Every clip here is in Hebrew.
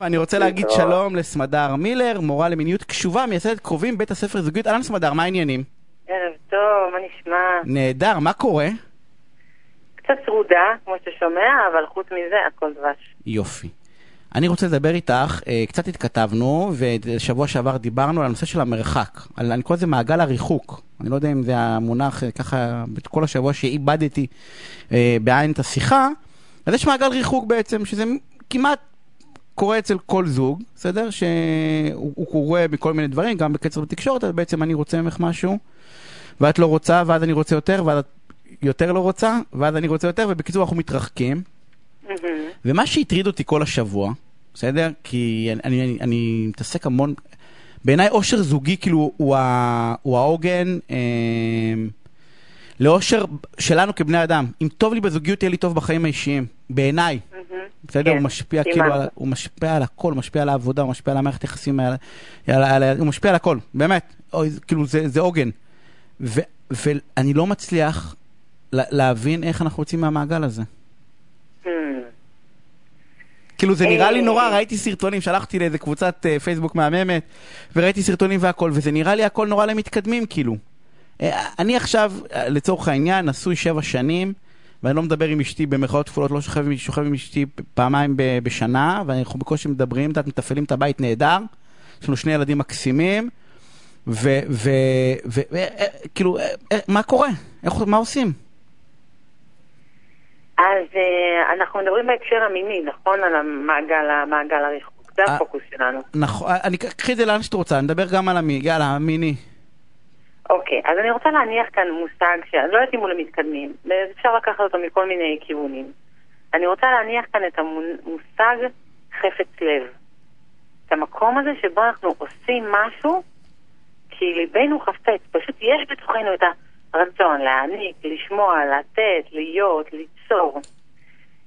אני רוצה להגיד שלום לסמדר מילר, מורה למיניות קשובה, מייסדת קרובים בית הספר זוגיות. אהלן סמדר, מה העניינים? ערב טוב, מה נשמע? נהדר, מה קורה? קצת צרודה, כמו שאתה שומע, אבל חוץ מזה, הכל דבש. יופי. אני רוצה לדבר איתך, אה, קצת התכתבנו, ושבוע שעבר דיברנו על הנושא של המרחק. על, אני קורא לזה מעגל הריחוק. אני לא יודע אם זה המונח אה, ככה, כל השבוע שאיבדתי אה, בעין את השיחה. אז יש מעגל ריחוק בעצם, שזה כמעט קורה אצל כל זוג, בסדר? שהוא קורה מכל מיני דברים, גם בקצר בתקשורת, אז בעצם אני רוצה ממך משהו, ואת לא רוצה, ואז אני רוצה יותר, ואז את יותר לא רוצה, ואז אני רוצה יותר, ובקיצור אנחנו מתרחקים. ומה שהטריד אותי כל השבוע, בסדר? כי אני, אני, אני מתעסק המון, בעיניי אושר זוגי כאילו הוא, ה, הוא העוגן אה, לאושר שלנו כבני אדם. אם טוב לי בזוגיות, יהיה לי טוב בחיים האישיים, בעיניי. בסדר? כן, הוא משפיע כמעט. כאילו, על- הוא משפיע על הכל, הוא משפיע על העבודה, הוא משפיע על המערכת יחסים, על- על- על- הוא משפיע על הכל, באמת. זה- כאילו, זה זה עוגן. ו- ואני לא מצליח לה- להבין איך אנחנו יוצאים מהמעגל הזה. Hmm. כאילו זה נראה לי אה. נורא, ראיתי סרטונים, שלחתי לאיזה קבוצת אה, פייסבוק מהממת, וראיתי סרטונים והכל, וזה נראה לי הכל נורא למתקדמים, כאילו. אה, אני עכשיו, אה, לצורך העניין, נשוי שבע שנים, ואני לא מדבר עם אשתי במרכאות כפולות, לא שוכב, שוכב עם אשתי פעמיים ב- בשנה, ואנחנו בקושי מדברים, את מתפעלים את הבית נהדר, יש לנו שני ילדים מקסימים, וכאילו, מה קורה? איך, מה עושים? אז אה, אנחנו מדברים בהקשר המיני, נכון? על המעגל, המעגל הריחוק. זה אה. הפוקוס שלנו. נכון, אני, קחי את זה לאן שאת רוצה, נדבר גם על המי, יאללה, המיני. אוקיי, אז אני רוצה להניח כאן מושג שאני לא יודעת אם הוא למתקדמים, אפשר לקחת אותו מכל מיני כיוונים. אני רוצה להניח כאן את המושג חפץ לב. את המקום הזה שבו אנחנו עושים משהו כי ליבנו חפץ, פשוט יש בתוכנו את הרצון להעניק, לשמוע, לתת, להיות, ליצור.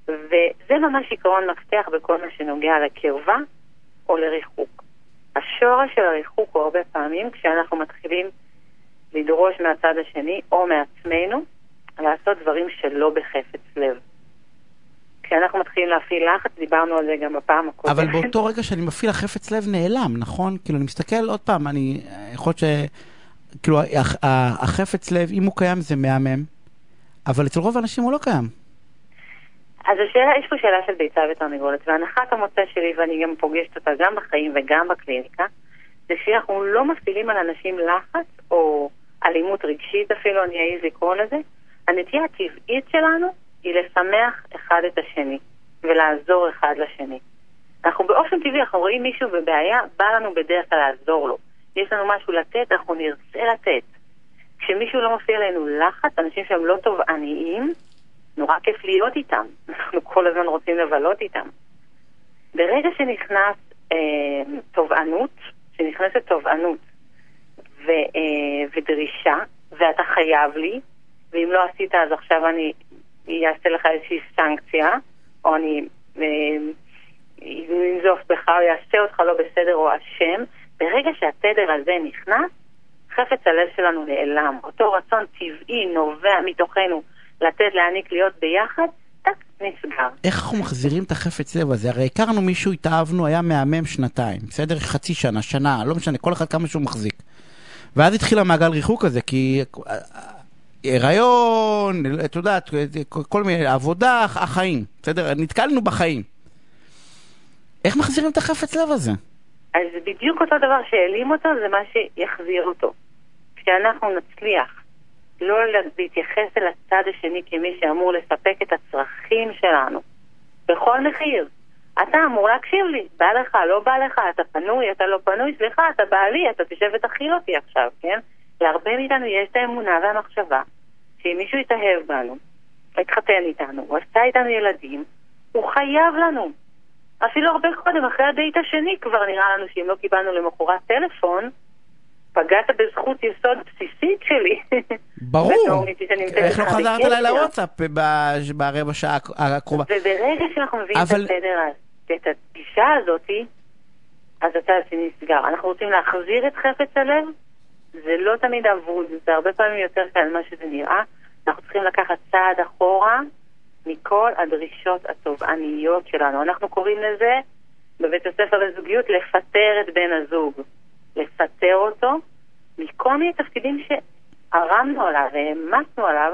וזה ממש עיקרון מפתח בכל מה שנוגע לקרבה או לריחוק. השורש של הריחוק הוא הרבה פעמים כשאנחנו מתחילים לדרוש מהצד השני או מעצמנו לעשות דברים שלא בחפץ לב. כשאנחנו מתחילים להפעיל לחץ, דיברנו על זה גם בפעם הקודמת. אבל באותו רגע שאני מפעיל החפץ לב נעלם, נכון? כאילו, אני מסתכל עוד פעם, אני... יכול להיות ש... כאילו, החפץ לב, אם הוא קיים זה מהמם, אבל אצל רוב האנשים הוא לא קיים. אז השאלה, יש פה שאלה של ביצה ותרנגולת, והנחת המוצא שלי, ואני גם פוגשת אותה גם בחיים וגם בקליניקה, זה שאנחנו לא מפעילים על אנשים לחץ, או אלימות רגשית אפילו, אני אעז לקרוא לזה. הנטייה הטבעית שלנו היא לשמח אחד את השני, ולעזור אחד לשני. אנחנו באופן טבעי, אנחנו רואים מישהו בבעיה, בא לנו בדרך כלל לעזור לו. יש לנו משהו לתת, אנחנו נרצה לתת. כשמישהו לא מפעיל עלינו לחץ, אנשים שהם לא תובעניים, נורא כיף להיות איתם. אנחנו כל הזמן רוצים לבלות איתם. ברגע שנכנס אה, תובענות, שנכנסת תובענות ו, אה, ודרישה, ואתה חייב לי, ואם לא עשית אז עכשיו אני אעשה לך איזושהי סנקציה, או אני אה, אנזוף בך, או אעשה אותך לא בסדר או אשם, ברגע שהתדר הזה נכנס, חפץ הלב שלנו נעלם. אותו רצון טבעי נובע מתוכנו לתת, להעניק, להיות ביחד, טק, נסגר. איך אנחנו מחזירים את החפץ לב הזה? הרי הכרנו מישהו, התאהבנו, היה מהמם שנתיים, בסדר? חצי שנה, שנה, לא משנה, כל אחד כמה שהוא מחזיק. ואז התחיל המעגל ריחוק הזה, כי אה, הריון, את יודעת, כל מיני, עבודה, החיים, בסדר? נתקלנו בחיים. איך מחזירים את החפץ לב הזה? אז בדיוק אותו דבר שהעלים אותו, זה מה שיחזיר אותו. כשאנחנו נצליח לא להתייחס אל הצד השני כמי שאמור לספק את הצרכים שלנו, בכל מחיר. אתה אמור להקשיב לי, בא לך, לא בא לך, אתה פנוי, אתה לא פנוי, סליחה, אתה בעלי, אתה תשב ותכיל אותי עכשיו, כן? להרבה מאיתנו יש את האמונה והמחשבה שאם מישהו יתאהב בנו, התחתן איתנו, הוא עשה איתנו ילדים, הוא חייב לנו. אפילו הרבה קודם, אחרי הדייט השני כבר נראה לנו שאם לא קיבלנו למחרת טלפון, פגעת בזכות יסוד בסיסית שלי. ברור. איך לא חזרת. אליי לוואטסאפ ב- ברבע שעה הקרובה? וברגע שאנחנו מביאים אבל- את הסדר, ה- את הגישה הזאתי, אז הצד השני נסגר. אנחנו רוצים להחזיר את חפץ הלב, זה לא תמיד אבוד, זה הרבה פעמים יותר קל ממה שזה נראה. אנחנו צריכים לקחת צעד אחורה מכל הדרישות התובעניות שלנו. אנחנו קוראים לזה בבית הספר לזוגיות לפטר את בן הזוג. לפטר אותו מכל מיני תפקידים שערמנו עליו והעמסנו עליו,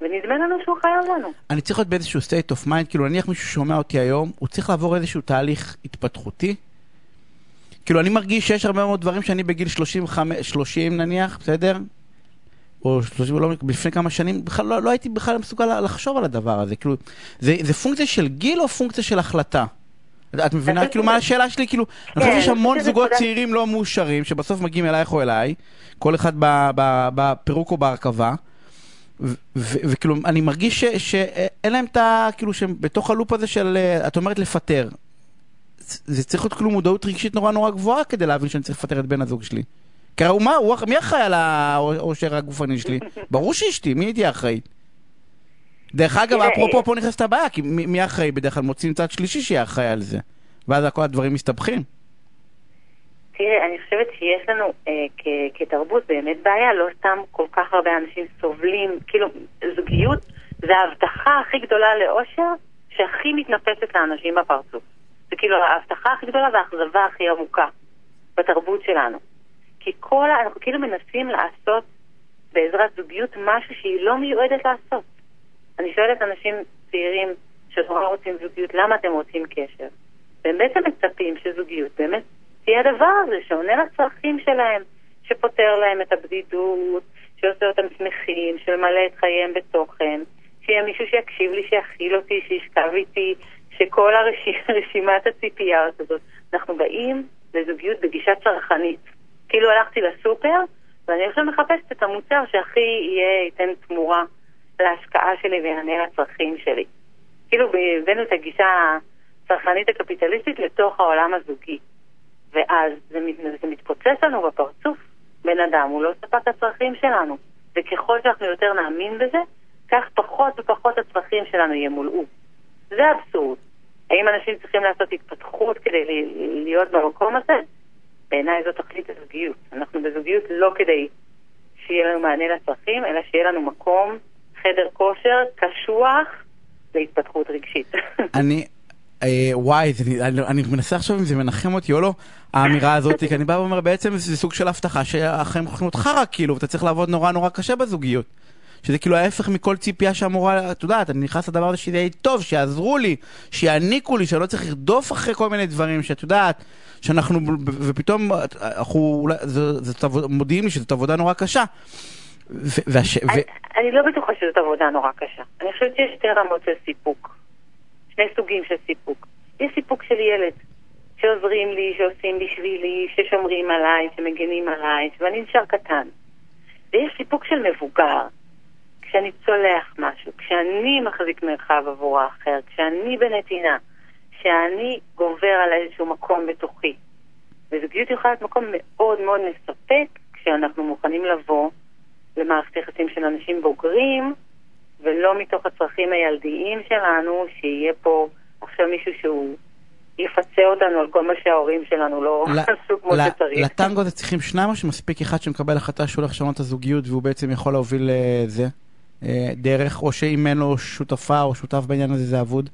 ונדמה לנו שהוא חייב לנו. אני צריך להיות באיזשהו state of mind, כאילו נניח מישהו שומע אותי היום, הוא צריך לעבור איזשהו תהליך התפתחותי. כאילו אני מרגיש שיש הרבה מאוד דברים שאני בגיל 35, 30 נניח, בסדר? או 30, לא, לפני כמה שנים, בכלל לא, לא הייתי בכלל מסוגל לחשוב על הדבר הזה. כאילו, זה, זה פונקציה של גיל או פונקציה של החלטה? את מבינה כאילו מה השאלה שלי? כאילו, אני חושב שיש המון זוגות צעירים לא מאושרים, שבסוף מגיעים אלייך או אליי, כל אחד בפירוק או בהרכבה, וכאילו, אני מרגיש שאין להם את ה... כאילו, שהם בתוך הלופ הזה של, את אומרת לפטר. זה צריך להיות כאילו מודעות רגשית נורא נורא גבוהה כדי להבין שאני צריך לפטר את בן הזוג שלי. כי הרי מה, מי אחראי על העושר הגופני שלי? ברור שאשתי, מי הייתי אחראי? דרך אגב, אפרופו פה נכנסת הבעיה, כי מי אחראי? בדרך כלל מוצאים צד שלישי שיהיה אחראי על זה. ואז כל הדברים מסתבכים. תראה, אני חושבת שיש לנו אה, כתרבות באמת בעיה, לא סתם כל כך הרבה אנשים סובלים, כאילו, זוגיות זה ההבטחה הכי גדולה לאושר שהכי מתנפצת לאנשים בפרצוף. זה כאילו ההבטחה הכי גדולה והאכזבה הכי עמוקה בתרבות שלנו. כי כל, אנחנו כאילו מנסים לעשות בעזרת זוגיות משהו שהיא לא מיועדת לעשות. אני שואלת אנשים צעירים שנורא רוצים זוגיות, למה אתם רוצים קשר? והם בעצם מצפים שזוגיות באמת תהיה הדבר הזה שעונה לצרכים שלהם, שפותר להם את הבדידות, שעושה אותם שמחים, שממלא את חייהם בתוכן, שיהיה מישהו שיקשיב לי, שיכיל אותי, שישכב איתי, שכל הרשימת הציפיות הזאת. אנחנו באים לזוגיות בגישה צרכנית. כאילו הלכתי לסופר, ואני עכשיו מחפשת את המוצר שהכי יהיה, ייתן תמורה להשקעה שלי ויענה לצרכים שלי. כאילו הבאנו את הגישה הצרכנית הקפיטליסטית לתוך העולם הזוגי. ואז זה, זה מתפוצץ לנו בפרצוף. בן אדם הוא לא ספק הצרכים שלנו. וככל שאנחנו יותר נאמין בזה, כך פחות ופחות הצרכים שלנו ימולאו. זה אבסורד. האם אנשים צריכים לעשות התפתחות כדי להיות במקום הזה? בעיניי זו תכלית הזוגיות. אנחנו בזוגיות לא כדי שיהיה לנו מענה לצרכים, אלא שיהיה לנו מקום, חדר כושר, קשוח להתפתחות רגשית. אני, אה, וואי, זה, אני, אני מנסה עכשיו אם זה מנחם אותי או לא, האמירה הזאת, כי אני בא ואומר בעצם זה סוג של הבטחה שהחיים הולכים אותך רק כאילו, ואתה צריך לעבוד נורא נורא קשה בזוגיות. שזה כאילו ההפך מכל ציפייה שאמורה, את יודעת, אני נכנס לדבר הזה שזה יהיה טוב, שיעזרו לי, שיעניקו לי, שאני לא צריך לרדוף אחרי כל מיני דברים, שאת יודעת, שאנחנו, ופתאום, אנחנו, זה, זה, זה מודיעים לי שזאת עבודה נורא קשה. והש... אני, ו... אני לא בטוחה שזאת עבודה נורא קשה. אני חושבת שיש שתי רמות של סיפוק. שני סוגים של סיפוק. יש סיפוק של ילד, שעוזרים לי, שעושים בשבילי, ששומרים עליי, שמגנים עליי, ואני נשאר קטן. ויש סיפוק של מבוגר, כשאני צולח משהו, כשאני מחזיק מרחב עבור האחר, כשאני בנתינה, כשאני גובר על איזשהו מקום בתוכי. וזוגיות יכולה להיות מקום מאוד מאוד מספק כשאנחנו מוכנים לבוא למערכת יחסים של אנשים בוגרים, ולא מתוך הצרכים הילדיים שלנו, שיהיה פה עכשיו מישהו שהוא יפצה אותנו על כל מה שההורים שלנו לא עשו כמו שצריך. לטנגו הזה צריכים שניים או שמספיק אחד שמקבל החלטה שהוא הולך לשנות את הזוגיות והוא בעצם יכול להוביל לזה? אה, דרך, או שאם אין לו שותפה או שותף בעניין הזה זה אבוד?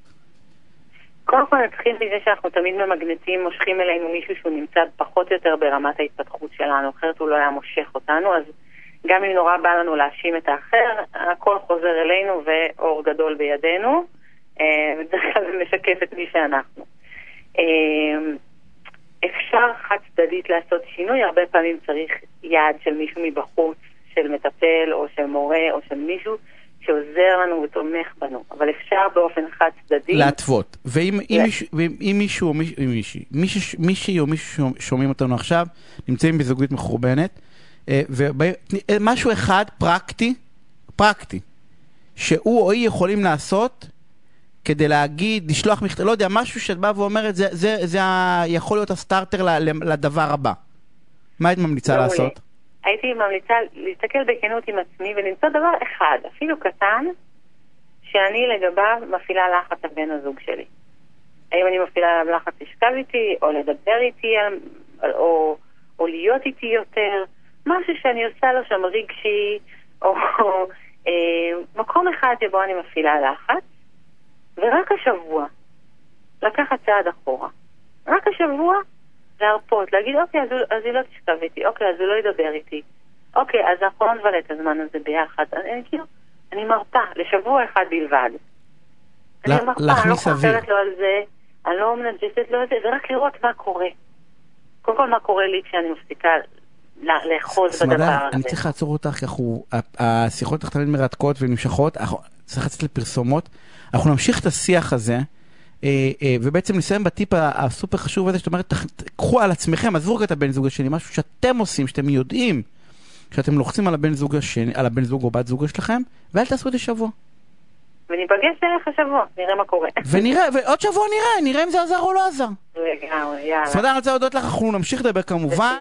קודם כל נתחיל מזה שאנחנו תמיד ממגנטים, מושכים אלינו מישהו שהוא נמצא פחות או יותר ברמת ההתפתחות שלנו, אחרת הוא לא היה מושך אותנו, אז גם אם נורא בא לנו להאשים את האחר, הכל חוזר אלינו ואור גדול בידינו. אה, בדרך כלל זה משקף את מי שאנחנו. אה, אפשר חד צדדית לעשות שינוי, הרבה פעמים צריך יד של מישהו מבחוץ, של מטפל או של מורה או של מישהו שעוזר לנו ותומך בנו, אבל אפשר באופן חד צדדי... להתוות. ואם מישהו, ואם מישהו או מישהי, מישהי או מישהו שומעים אותנו עכשיו, נמצאים בזוגיות מחורבנת, ומשהו אה, אחד פרקטי, פרקטי, שהוא או היא יכולים לעשות כדי להגיד, לשלוח מכתב, לא יודע, משהו שאת באה ואומרת, זה, זה, זה יכול להיות הסטארטר לדבר הבא. מה היית ממליצה לעשות? הייתי ממליצה להסתכל בכנות עם עצמי ולמצוא דבר אחד, אפילו קטן, שאני לגביו מפעילה לחץ על בן הזוג שלי. האם אני מפעילה עליו לחץ לשכב איתי, או לדבר איתי, או, או להיות איתי יותר. משהו שאני עושה לו שם רגשי, או אה, מקום אחד שבו אני מפעילה לחץ, ורק השבוע לקחת צעד אחורה, רק השבוע להרפות, להגיד, אוקיי, אז, הוא- אז היא לא תשכב איתי, אוקיי, אז הוא לא ידבר איתי. אוקיי, אז אנחנו לא נבלה את הזמן הזה ביחד. אני, כאילו, אני מרפה, לשבוע אחד בלבד. אני מרפה, אני לא. חוזרת לו על זה, אני לא מנג'סת לו על זה, ורק לראות מה קורה. קודם כל, מה קורה לי כשאני מפסיקה לאחוז בדבר הזה. אני צריך לעצור אותך, כי אנחנו, השיחות שלך תמיד מרתקות ונמשכות, אנחנו- צריך לצאת לפרסומות. אנחנו נמשיך את השיח הזה, אה, אה, ובעצם נסיים בטיפ הסופר חשוב הזה, שאת אומרת, קחו על עצמכם, עזבו רגע את הבן זוג השני, משהו שאתם עושים, שאתם יודעים, שאתם לוחצים על הבן זוג השני, על הבן זוג או בת זוג שלכם, ואל תעשו את זה שבוע. וניפגש דרך השבוע, נראה מה קורה. ונראה, ועוד שבוע נראה, נראה אם זה עזר או לא עזר. לגמרי, יאללה. סמדר, אני רוצה להודות לך, אנחנו נמשיך לדבר כמובן.